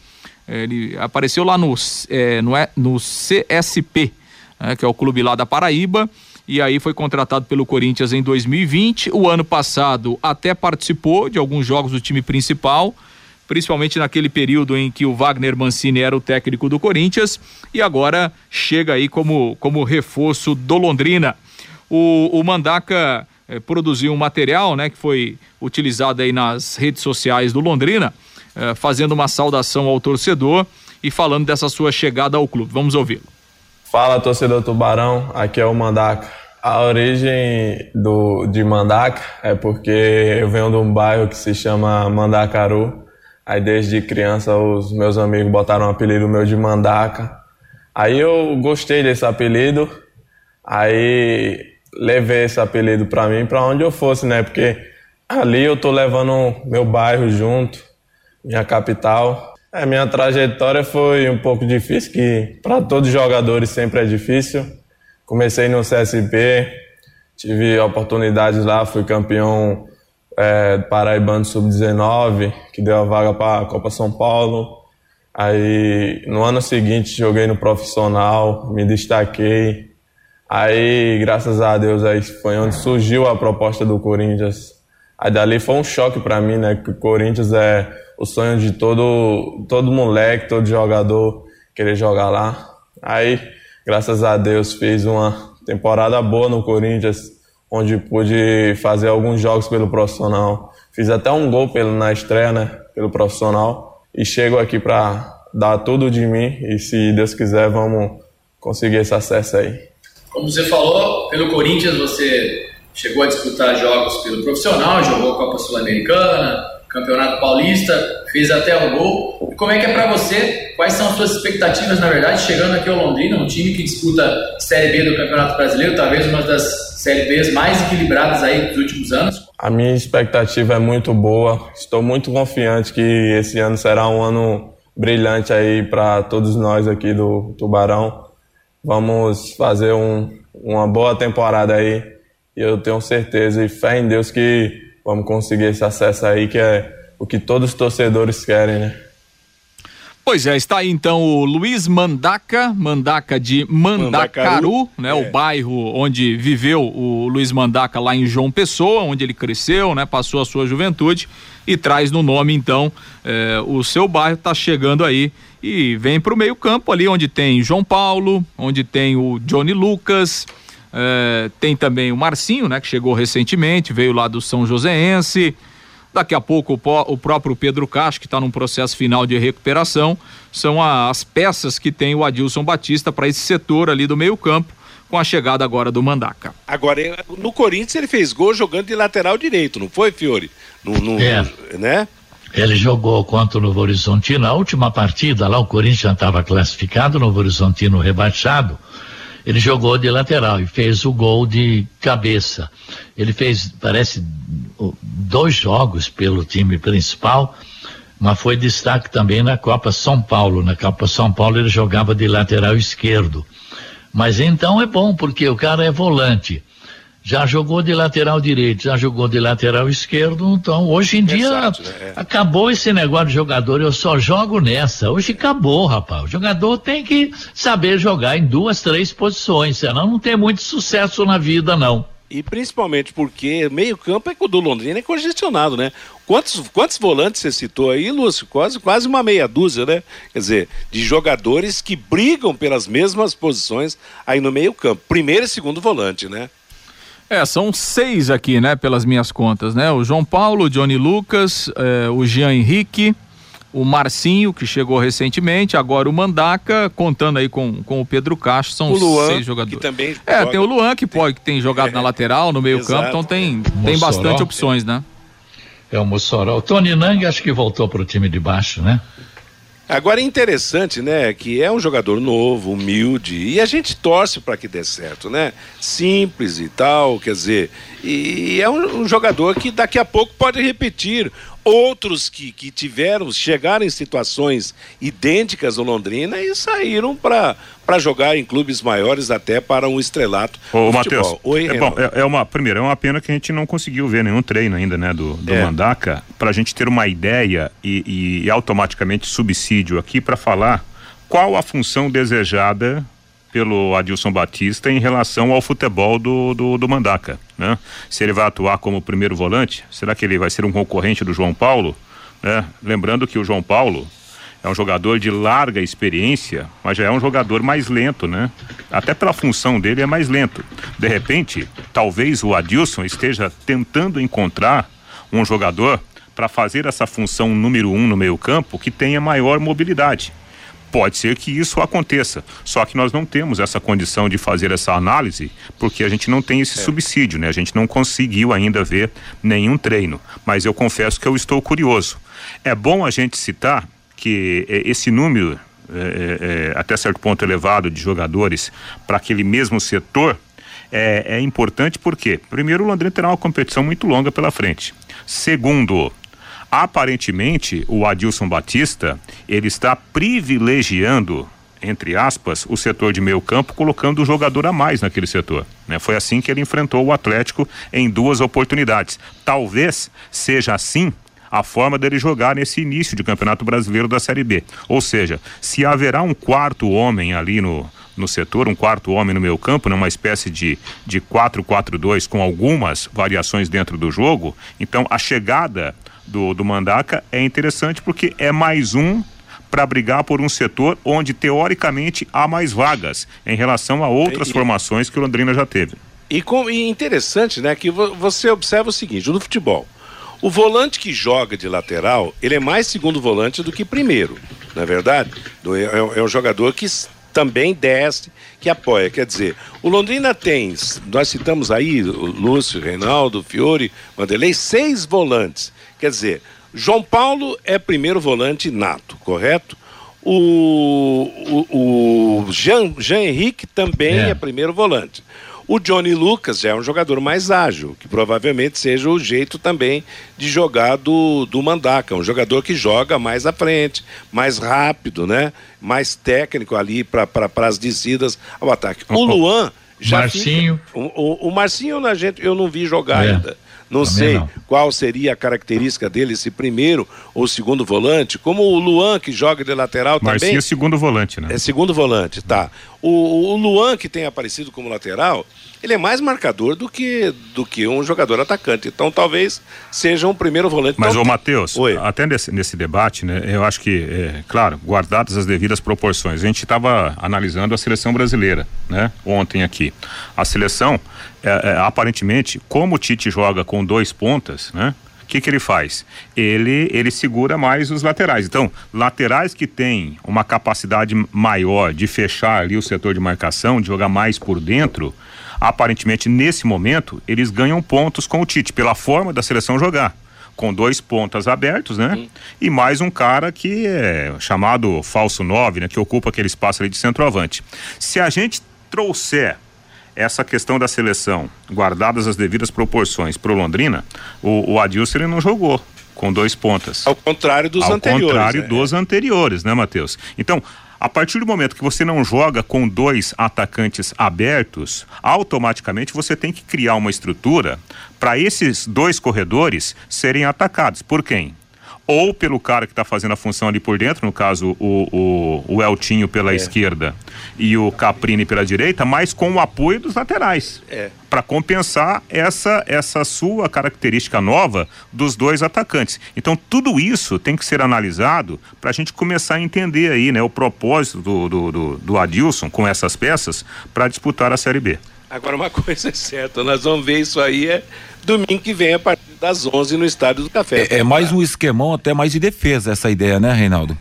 ele apareceu lá no, é, no, no CSP, né? que é o clube lá da Paraíba e aí foi contratado pelo Corinthians em 2020. O ano passado até participou de alguns jogos do time principal, principalmente naquele período em que o Wagner Mancini era o técnico do Corinthians e agora chega aí como, como reforço do Londrina. O, o Mandaca eh, produziu um material, né, que foi utilizado aí nas redes sociais do Londrina, eh, fazendo uma saudação ao torcedor e falando dessa sua chegada ao clube. Vamos ouvi-lo. Fala torcedor Tubarão, aqui é o Mandaca. A origem do, de Mandaca é porque eu venho de um bairro que se chama Mandacaru. Aí desde criança os meus amigos botaram um apelido meu de Mandaca. Aí eu gostei desse apelido. Aí levei esse apelido para mim para onde eu fosse, né? Porque ali eu tô levando meu bairro junto, minha capital. É, minha trajetória foi um pouco difícil, que para todos os jogadores sempre é difícil. Comecei no CSP, tive oportunidades lá, fui campeão é, Paraibano Sub-19, que deu a vaga para a Copa São Paulo. Aí no ano seguinte joguei no profissional, me destaquei. Aí, graças a Deus, aí foi onde surgiu a proposta do Corinthians. Aí dali foi um choque para mim, né? Que o Corinthians é o sonho de todo, todo moleque, todo jogador querer jogar lá. Aí, graças a Deus, fiz uma temporada boa no Corinthians, onde pude fazer alguns jogos pelo profissional. Fiz até um gol pelo, na estreia, né, pelo profissional. E chego aqui para dar tudo de mim e, se Deus quiser, vamos conseguir esse acesso aí. Como você falou, pelo Corinthians você chegou a disputar jogos pelo profissional, jogou a Copa Sul-Americana, Campeonato Paulista, fez até um gol. Como é que é para você? Quais são as suas expectativas, na verdade, chegando aqui ao Londrina, um time que disputa Série B do Campeonato Brasileiro, talvez uma das Série Bs mais equilibradas aí dos últimos anos? A minha expectativa é muito boa. Estou muito confiante que esse ano será um ano brilhante aí para todos nós aqui do Tubarão. Vamos fazer um, uma boa temporada aí e eu tenho certeza e fé em Deus que vamos conseguir esse acesso aí, que é o que todos os torcedores querem, né? Pois é, está aí então o Luiz Mandaca, Mandaca de Mandacaru, Mandacaru né? É. O bairro onde viveu o Luiz Mandaca lá em João Pessoa, onde ele cresceu, né? Passou a sua juventude e traz no nome então eh, o seu bairro está chegando aí e vem para o meio campo ali onde tem João Paulo, onde tem o Johnny Lucas, é, tem também o Marcinho, né, que chegou recentemente, veio lá do São Joséense. Daqui a pouco o, o próprio Pedro Castro, que está num processo final de recuperação, são a, as peças que tem o Adilson Batista para esse setor ali do meio-campo, com a chegada agora do Mandaca. Agora, no Corinthians ele fez gol jogando de lateral direito, não foi, Fiore? No, no, é. Né? Ele jogou contra o Novo Horizontino. A última partida lá, o Corinthians estava classificado, o Novo Horizontino rebaixado. Ele jogou de lateral e fez o gol de cabeça. Ele fez, parece, dois jogos pelo time principal, mas foi destaque também na Copa São Paulo. Na Copa São Paulo ele jogava de lateral esquerdo. Mas então é bom, porque o cara é volante já jogou de lateral direito, já jogou de lateral esquerdo, então hoje em dia Exato, né? É. acabou esse negócio de jogador, eu só jogo nessa. Hoje acabou, rapaz. O jogador tem que saber jogar em duas, três posições, senão não tem muito sucesso na vida, não. E principalmente porque meio campo é que o do Londrina é congestionado, né? Quantos, quantos volantes você citou aí, Lúcio? Quase, quase uma meia dúzia, né? Quer dizer, de jogadores que brigam pelas mesmas posições aí no meio campo. Primeiro e segundo volante, né? É, são seis aqui, né, pelas minhas contas, né? O João Paulo, o Johnny Lucas, eh, o Jean Henrique, o Marcinho, que chegou recentemente, agora o Mandaca, contando aí com, com o Pedro Castro, são O Luan, seis jogadores. que também é, joga- tem o Luan que pode, que tem jogado na lateral, no meio Exato. campo, então tem, tem Mossoró. bastante opções, né? É o Mossoró. O Tony Nang acho que voltou para o time de baixo, né? Agora é interessante, né, que é um jogador novo, humilde, e a gente torce para que dê certo, né? Simples e tal, quer dizer, e é um, um jogador que daqui a pouco pode repetir. Outros que, que tiveram, chegaram em situações idênticas ao Londrina e saíram para jogar em clubes maiores até para um estrelato. Ô, Matheus. Oi, é, bom, é, é uma, primeiro, é uma pena que a gente não conseguiu ver nenhum treino ainda, né, do, do É. Mandaca, pra gente ter uma ideia e, e automaticamente subsídio aqui para falar qual a função desejada pelo Adilson Batista em relação ao futebol do, do, do Mandaca, né? Se ele vai atuar como primeiro volante, será que ele vai ser um concorrente do João Paulo? né? Lembrando que o João Paulo é um jogador de larga experiência, mas já é um jogador mais lento, né? Até pela função dele é mais lento. De repente, talvez o Adilson esteja tentando encontrar um jogador para fazer essa função número um no meio-campo que tenha maior mobilidade. Pode ser que isso aconteça, só que nós não temos essa condição de fazer essa análise porque a gente não tem esse subsídio, né? A gente não conseguiu ainda ver nenhum treino, mas eu confesso que eu estou curioso. É bom a gente citar que eh, esse número, eh, eh, até certo ponto elevado, de jogadores para aquele mesmo setor é, é importante porque, primeiro, o Londrina terá uma competição muito longa pela frente. Segundo, aparentemente, o Adilson Batista ele está privilegiando entre aspas, o setor de meio campo, colocando o jogador a mais naquele setor. Né? Foi assim que ele enfrentou o Atlético em duas oportunidades. Talvez seja assim a forma dele jogar nesse início de Campeonato Brasileiro da Série B. Ou seja, se haverá um quarto homem ali no, no setor, um quarto homem no meio campo, numa espécie de, de 4-4-2 com algumas variações dentro do jogo, então a chegada do, do Mandaca é interessante porque é mais um para brigar por um setor onde teoricamente há mais vagas em relação a outras E- formações que o Londrina já teve. E, com, e interessante, né, que vo- você observa o seguinte, no futebol, o volante que joga de lateral, ele é mais segundo volante do que primeiro, não é verdade? É, é- é um jogador que também desce, que apoia. Quer dizer, o Londrina tem, nós citamos aí o Lúcio, Reinaldo, Fiore, Vanderlei, seis volantes. Quer dizer, João Paulo é primeiro volante nato, correto? O, o, o Jean, Jean Henrique também É. é primeiro volante. O Johnny Lucas já é um jogador mais ágil, que provavelmente seja o jeito também de jogar do, do Mandaca. Um jogador que joga mais à frente, mais rápido, né? Mais técnico ali para as descidas ao ataque. O Luan já. Marcinho. fica- o, o, o Marcinho a gente, eu não vi jogar É, ainda. Não também sei não. qual seria a característica dele, se primeiro ou segundo volante. Como o Luan, que joga de lateral também. Marcinho é segundo volante, né? É segundo volante, tá. O, o Luan, que tem aparecido como lateral, ele é mais marcador do que, do que um jogador atacante. Então talvez seja um primeiro volante. Mas, então, ô Matheus, até nesse, nesse debate, né, eu acho que, é, claro, guardadas as devidas proporções. A gente estava analisando a seleção brasileira, né, ontem aqui. A seleção, é, é, aparentemente, como o Tite joga com dois pontas, né, o que, que ele faz? Ele, ele segura mais os laterais. Então, laterais que têm uma capacidade maior de fechar ali o setor de marcação, de jogar mais por dentro, aparentemente, nesse momento, eles ganham pontos com o Tite, pela forma da seleção jogar com dois pontas abertos, né? E mais um cara que é chamado falso nove, né? Que ocupa aquele espaço ali de centroavante. Se a gente trouxer essa questão da seleção, guardadas as devidas proporções, pro Londrina, o, o Adilson ele não jogou com dois pontas. Ao contrário dos Ao anteriores. contrário né? dos anteriores, né, Matheus? Então, a partir do momento que você não joga com dois atacantes abertos, automaticamente você tem que criar uma estrutura para esses dois corredores serem atacados. Por quem? Ou pelo cara que está fazendo a função ali por dentro, no caso o, o, o Eltinho pela é. esquerda e o Caprini pela direita, mas com o apoio dos laterais. É. Para compensar essa, essa sua característica nova dos dois atacantes. Então, tudo isso tem que ser analisado para a gente começar a entender aí, né, o propósito do, do, do, do Adilson com essas peças para disputar a Série B. Agora, uma coisa é certa, nós vamos ver isso aí é domingo que vem a partir das 11 no Estádio do Café. É, é mais um esquemão, até mais de defesa essa ideia, né, Reinaldo?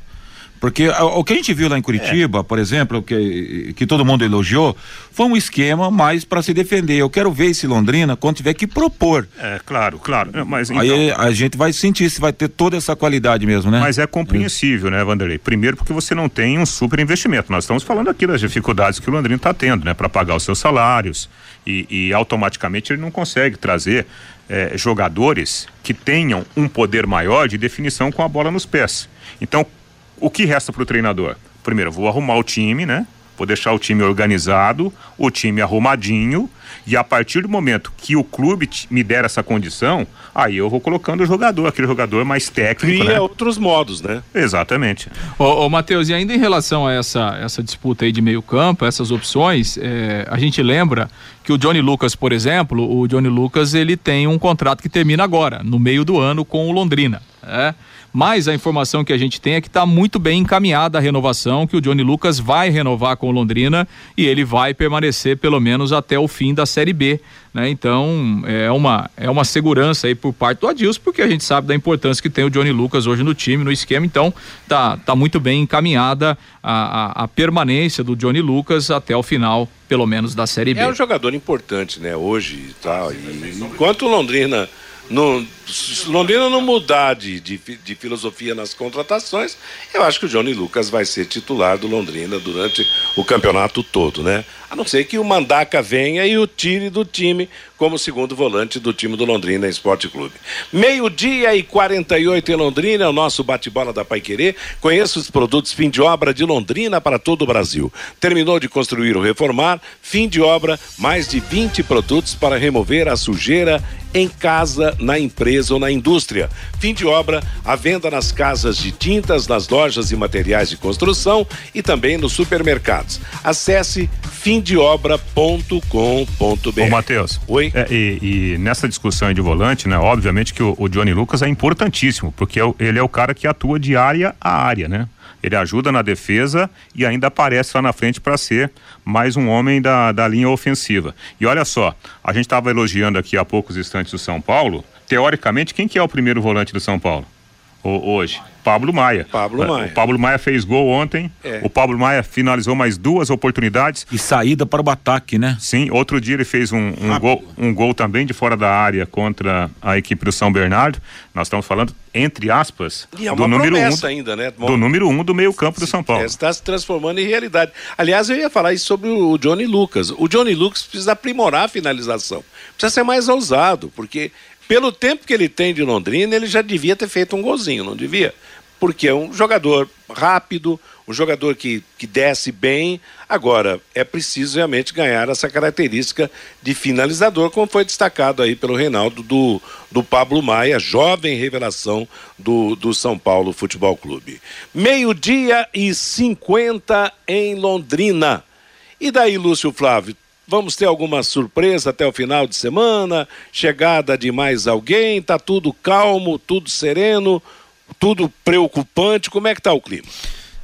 Porque o que a gente viu lá em Curitiba, é. por exemplo, que, que todo mundo elogiou, foi um esquema mais para se defender. Eu quero ver esse Londrina quando tiver que propor. É, claro, claro. Mas então... Aí a gente vai sentir se vai ter toda essa qualidade mesmo, né? Mas é compreensível, é. né, Vanderlei? Primeiro porque você não tem um super investimento. Nós estamos falando aqui das dificuldades que o Londrina está tendo, né? Para pagar os seus salários e, e automaticamente ele não consegue trazer é, jogadores que tenham um poder maior de definição com a bola nos pés. Então, o que resta para o treinador? Primeiro, vou arrumar o time, né? Vou deixar o time organizado, o time arrumadinho, e a partir do momento que o clube me der essa condição, aí eu vou colocando o jogador, aquele jogador mais técnico. Cria né? outros modos, né? Exatamente. Ô, ô Matheus, e ainda em relação a essa, essa disputa aí de meio campo, essas opções, é, a gente lembra que o Johnny Lucas, por exemplo, o Johnny Lucas ele tem um contrato que termina agora, no meio do ano com o Londrina. É? Mas a informação que a gente tem é que está muito bem encaminhada a renovação, que o Johnny Lucas vai renovar com o Londrina e ele vai permanecer pelo menos até o fim da Série B. Né? Então é uma, é uma segurança aí por parte do Adilson, porque a gente sabe da importância que tem o Johnny Lucas hoje no time, no esquema. Então tá, tá muito bem encaminhada a, a, a permanência do Johnny Lucas até o final, pelo menos, da Série B. É um jogador importante, né? Hoje e tal. Enquanto o Londrina não, se Londrina não mudar de, de, de, filosofia nas contratações, eu acho que o Johnny Lucas vai ser titular do Londrina durante o campeonato todo, né? A não ser que o Mandaca venha e o tire do time como segundo volante do time do Londrina Esporte Clube. Meio-dia e 48 em Londrina, é o nosso bate-bola da Paiquerê. Conheça os produtos fim de obra de Londrina para todo o Brasil. Terminou de construir ou reformar, fim de obra, mais de 20 produtos para remover a sujeira em casa, na empresa ou na indústria. Fim de obra, a venda nas casas de tintas, nas lojas e materiais de construção e também nos supermercados. Acesse fimdeobra.com.br. Ô, Matheus. Oi. É, e, e, nessa discussão de volante, né? Obviamente que o, o Johnny Lucas é importantíssimo, porque é ele é o cara que atua de área a área, né? Ele ajuda na defesa e ainda aparece lá na frente para ser mais um homem da, da linha ofensiva. E olha só, a gente estava elogiando aqui há poucos instantes o São Paulo. Teoricamente, quem que é o primeiro volante do São Paulo? O, hoje? Pablo Maia. Pablo é, Maia. O Pablo Maia fez gol ontem. É. O Pablo Maia finalizou mais duas oportunidades. E saída para o ataque, né? Sim, outro dia ele fez um, um gol, um gol também de fora da área contra a equipe do São Bernardo. Nós estamos falando, entre aspas, e é do número um. ainda, né? Do número um do meio-campo do São Paulo. Está se transformando em realidade. Aliás, eu ia falar isso sobre o Johnny Lucas. O Johnny Lucas precisa aprimorar a finalização. Precisa ser mais ousado, porque pelo tempo que ele tem de Londrina, ele já devia ter feito um golzinho, não devia? porque é um jogador rápido, um jogador que, que desce bem. Agora, é preciso realmente ganhar essa característica de finalizador, como foi destacado aí pelo Reinaldo do, do Pablo Maia, jovem revelação do, do São Paulo Futebol Clube. Meio-dia e 50 em Londrina. E daí, Lúcio Flávio? Vamos ter alguma surpresa até o final de semana? Chegada de mais alguém? Tá tudo calmo, tudo sereno? tudo preocupante. Como é que está o clima?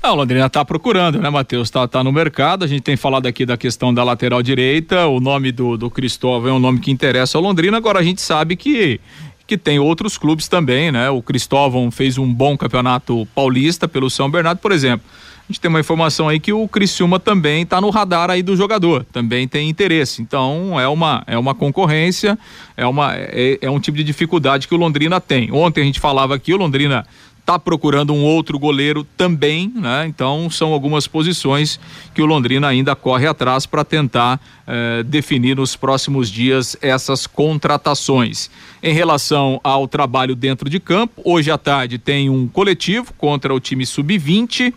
Ah, o Londrina está procurando, né, Matheus? Está tá no mercado. A gente tem falado aqui da questão da lateral direita. O nome do, do Cristóvão é um nome que interessa ao Londrina. Agora a gente sabe que que tem outros clubes também, né? O Cristóvão fez um bom campeonato paulista pelo São Bernardo, por exemplo. Gente tem uma informação aí que o Criciúma também está no radar aí do jogador, também tem interesse. Então é uma, é uma concorrência, é, uma, é, é um tipo de dificuldade que o Londrina tem. Ontem a gente falava aqui, o Londrina está procurando um outro goleiro também, né? Então são algumas posições que o Londrina ainda corre atrás para tentar eh, definir nos próximos dias essas contratações. Em relação ao trabalho dentro de campo, hoje à tarde tem um coletivo contra o time sub-20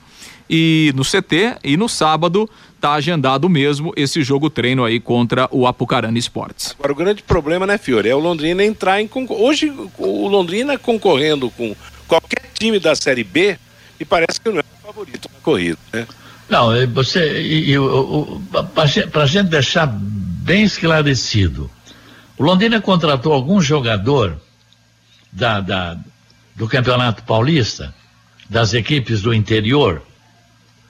e no CT e no sábado está agendado mesmo esse jogo treino aí contra o Apucarana Esportes. Agora o grande problema, né, Fiore, é o Londrina entrar em hoje o Londrina concorrendo com qualquer time da Série B me parece que não é o favorito na corrida, né? Não, você, para a gente deixar bem esclarecido, o Londrina contratou algum jogador da, da, do Campeonato Paulista, das equipes do interior?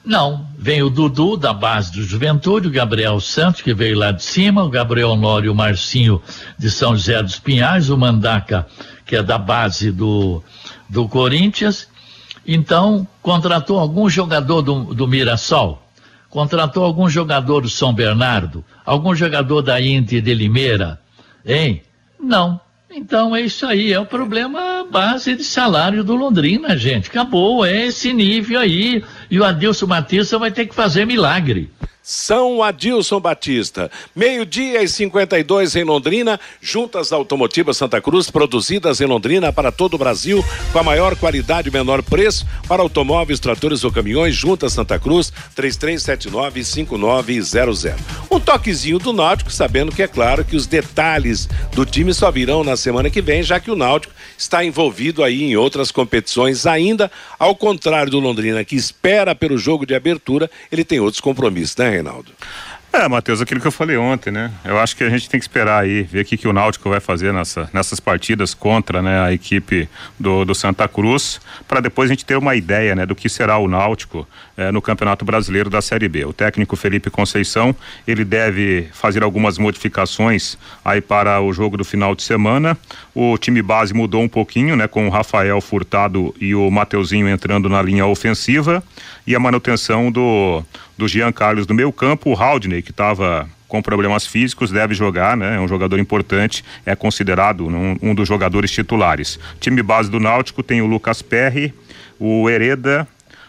Não, vem o Dudu da base do Juventude, o Gabriel Santos, que veio lá de cima, o Gabriel Honório e o Marcinho de São José dos Pinhais, o Mandaca, que é da base do, do Corinthians. Então, contratou algum jogador do, do Mirassol, contratou algum jogador do São Bernardo, algum jogador da Inter de Limeira, hein? Não. Então é isso aí, é o problema base de salário do Londrina, gente. Acabou, é esse nível aí. E o Adilson Batista vai ter que fazer milagre. São Adilson Batista. Meio-dia e 52 em Londrina, juntas automotivas Santa Cruz, produzidas em Londrina para todo o Brasil, com a maior qualidade e menor preço para automóveis, tratores ou caminhões, juntas Santa Cruz, 3379-5900. Um toquezinho do Náutico, sabendo que é claro que os detalhes do time só virão na semana que vem, já que o Náutico está envolvido aí em outras competições ainda, ao contrário do Londrina, que espera pelo jogo de abertura, ele tem outros compromissos, né? Reinaldo? É, Matheus, aquilo que eu falei ontem, né? Eu acho que a gente tem que esperar aí, ver o que, que o Náutico vai fazer nessa, nessas partidas contra né, a equipe do, do Santa Cruz, para depois a gente ter uma ideia né, do que será o Náutico eh, no Campeonato Brasileiro da Série B. O técnico Felipe Conceição, ele deve fazer algumas modificações aí para o jogo do final de semana. O time base mudou um pouquinho, né? Com o Rafael Furtado e o Mateuzinho entrando na linha ofensiva e a manutenção do, do Jean Carlos do meio campo, o Haldney, que estava com problemas físicos, deve jogar, né? É um jogador importante, é considerado um, um dos jogadores titulares. Time base do Náutico tem o Lucas Perry, o Hereda,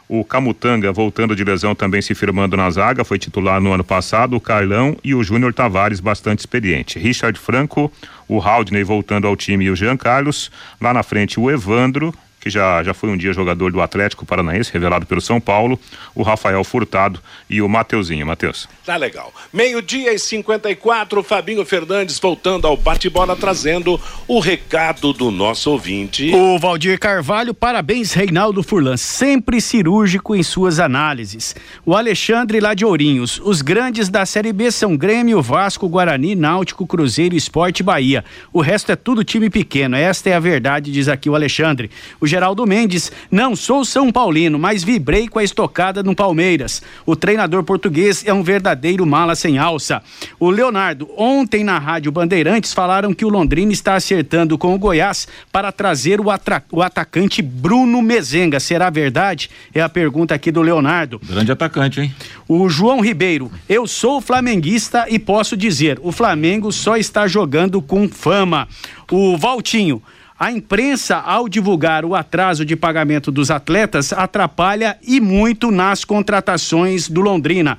o Camutanga voltando de lesão também se firmando na zaga, foi titular no ano passado, o Carlão e o Júnior Tavares bastante experiente. Richard Franco, o Haldney voltando ao time e o Jean Carlos, lá na frente o Evandro, que já, já foi um dia jogador do Atlético Paranaense, revelado pelo São Paulo, o Rafael Furtado e o Mateuzinho. Matheus. Tá legal. Meio-dia e 54, Fabinho Fernandes voltando ao bate-bola, trazendo o recado do nosso ouvinte. O Valdir Carvalho, parabéns, Reinaldo Furlan, sempre cirúrgico em suas análises. O Alexandre lá de Ourinhos, os grandes da Série B são Grêmio, Vasco, Guarani, Náutico, Cruzeiro, Esporte Bahia. O resto é tudo time pequeno, esta é a verdade, diz aqui o Alexandre. O Geraldo Mendes, não sou São Paulino, mas vibrei com a estocada no Palmeiras. O treinador português é um verdadeiro mala sem alça. O Leonardo, ontem na Rádio Bandeirantes falaram que o Londrina está acertando com o Goiás para trazer o, o atacante Bruno Mezenga. Será verdade? É a pergunta aqui do Leonardo. Grande atacante, hein? O João Ribeiro, eu sou flamenguista e posso dizer, o Flamengo só está jogando com fama. O Valtinho, a imprensa, ao divulgar o atraso de pagamento dos atletas, atrapalha e muito nas contratações do Londrina.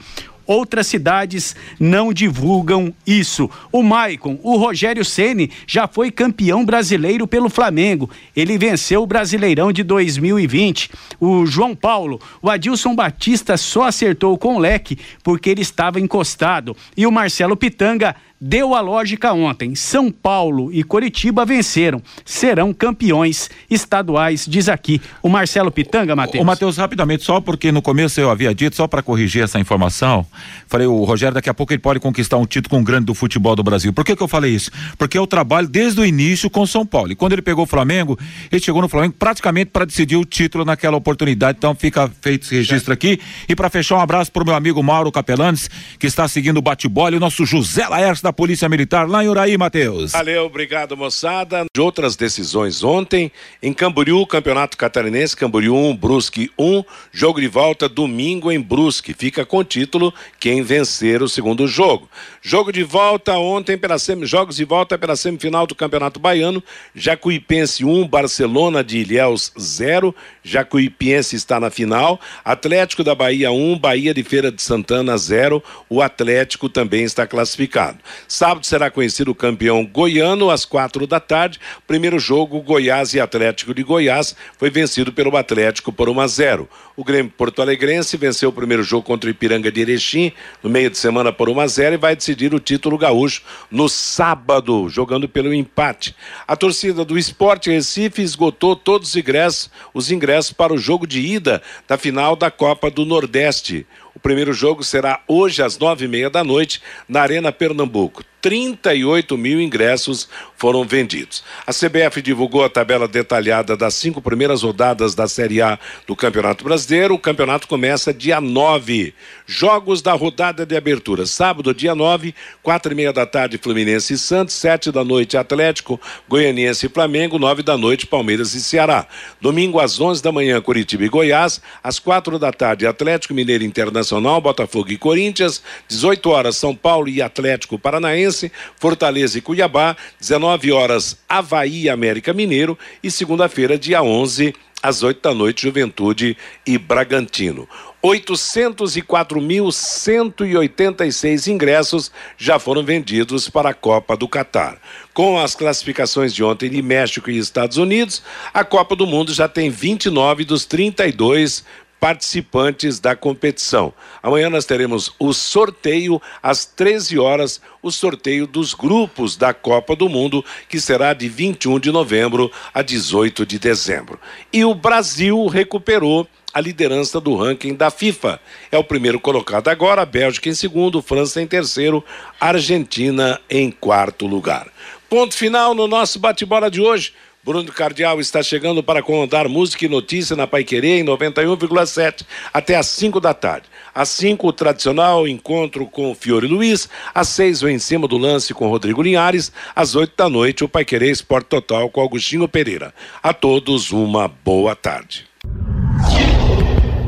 Outras cidades não divulgam isso. O Maicon, o Rogério Ceni já foi campeão brasileiro pelo Flamengo. Ele venceu o Brasileirão de 2020. O João Paulo, o Adilson Batista só acertou com o leque porque ele estava encostado. E o Marcelo Pitanga deu a lógica ontem. São Paulo e Coritiba venceram. Serão campeões estaduais, diz aqui o Marcelo Pitanga, Matheus. O Matheus, rapidamente, só porque no começo eu havia dito, só para corrigir essa informação, falei, o Rogério, daqui a pouco ele pode conquistar um título com um grande do futebol do Brasil. Por que, que eu falei isso? Porque eu trabalho desde o início com São Paulo. E quando ele pegou o Flamengo, ele chegou no Flamengo praticamente para decidir o título naquela oportunidade. Então fica feito esse registro aqui. E para fechar, um abraço para o meu amigo Mauro Capelanes, que está seguindo o bate-bola, e o nosso José Laércio da Polícia Militar lá em Uraí, Matheus. Valeu, obrigado, moçada. De outras decisões ontem, em Camboriú, Campeonato Catarinense, Camboriú 1, Brusque 1, jogo de volta domingo em Brusque. Fica com título quem vencer o segundo jogo. Jogo de volta ontem pela sem... jogos de volta pela semifinal do Campeonato Baiano, Jacuipense 1, Barcelona de Ilhéus 0. Jacuipense está na final. Atlético da Bahia 1, Bahia de Feira de Santana 0. O Atlético também está classificado. Sábado será conhecido o campeão goiano às quatro da tarde. Primeiro jogo, Goiás e Atlético de Goiás, foi vencido pelo Atlético por 1 a 0. O Grêmio Porto Alegrense venceu o primeiro jogo contra o Ipiranga de Erechim no meio de semana por 1 a 0 e vai decidir o título gaúcho no sábado, jogando pelo empate. A torcida do Esporte Recife esgotou todos os ingressos, os ingressos para o jogo de ida da final da Copa do Nordeste. O primeiro jogo será hoje às nove e meia da noite na Arena Pernambuco. 38 mil ingressos foram vendidos. A CBF divulgou a tabela detalhada das cinco primeiras rodadas da Série A do Campeonato Brasileiro. O campeonato começa dia 9. Jogos da rodada de abertura. Sábado, dia 9, quatro e meia da tarde, Fluminense e Santos. Sete da noite, Atlético, Goianiense e Flamengo. Nove da noite, Palmeiras e Ceará. Domingo, às onze da manhã, Curitiba e Goiás. Às quatro da tarde, Atlético Mineiro Internacional, Botafogo e Corinthians. 18 horas, São Paulo e Atlético Paranaense. Fortaleza e Cuiabá, 19 horas Havaí América Mineiro e segunda-feira, dia 11, às 8 da noite, Juventude e Bragantino. 804.186 ingressos já foram vendidos para a Copa do Catar. Com as classificações de ontem de México e Estados Unidos, a Copa do Mundo já tem 29 dos 32 participantes da competição. Amanhã nós teremos o sorteio às 13 horas, o sorteio dos grupos da Copa do Mundo, que será de 21 de novembro a 18 de dezembro. E o Brasil recuperou a liderança do ranking da FIFA. É o primeiro colocado agora, Bélgica em segundo, França em terceiro, Argentina em quarto lugar. Ponto final no nosso bate-bola de hoje. Bruno Cardial está chegando para comandar música e notícia na Paiquerê em 91,7 até às 5 da tarde. Às 5, o tradicional encontro com Fiore Luiz. Às 6, o Em Cima do Lance com Rodrigo Linhares. Às 8 da noite, o Paiquerê Esporte Total com Agostinho Pereira. A todos, uma boa tarde.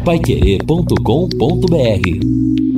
Paiquerê.com.br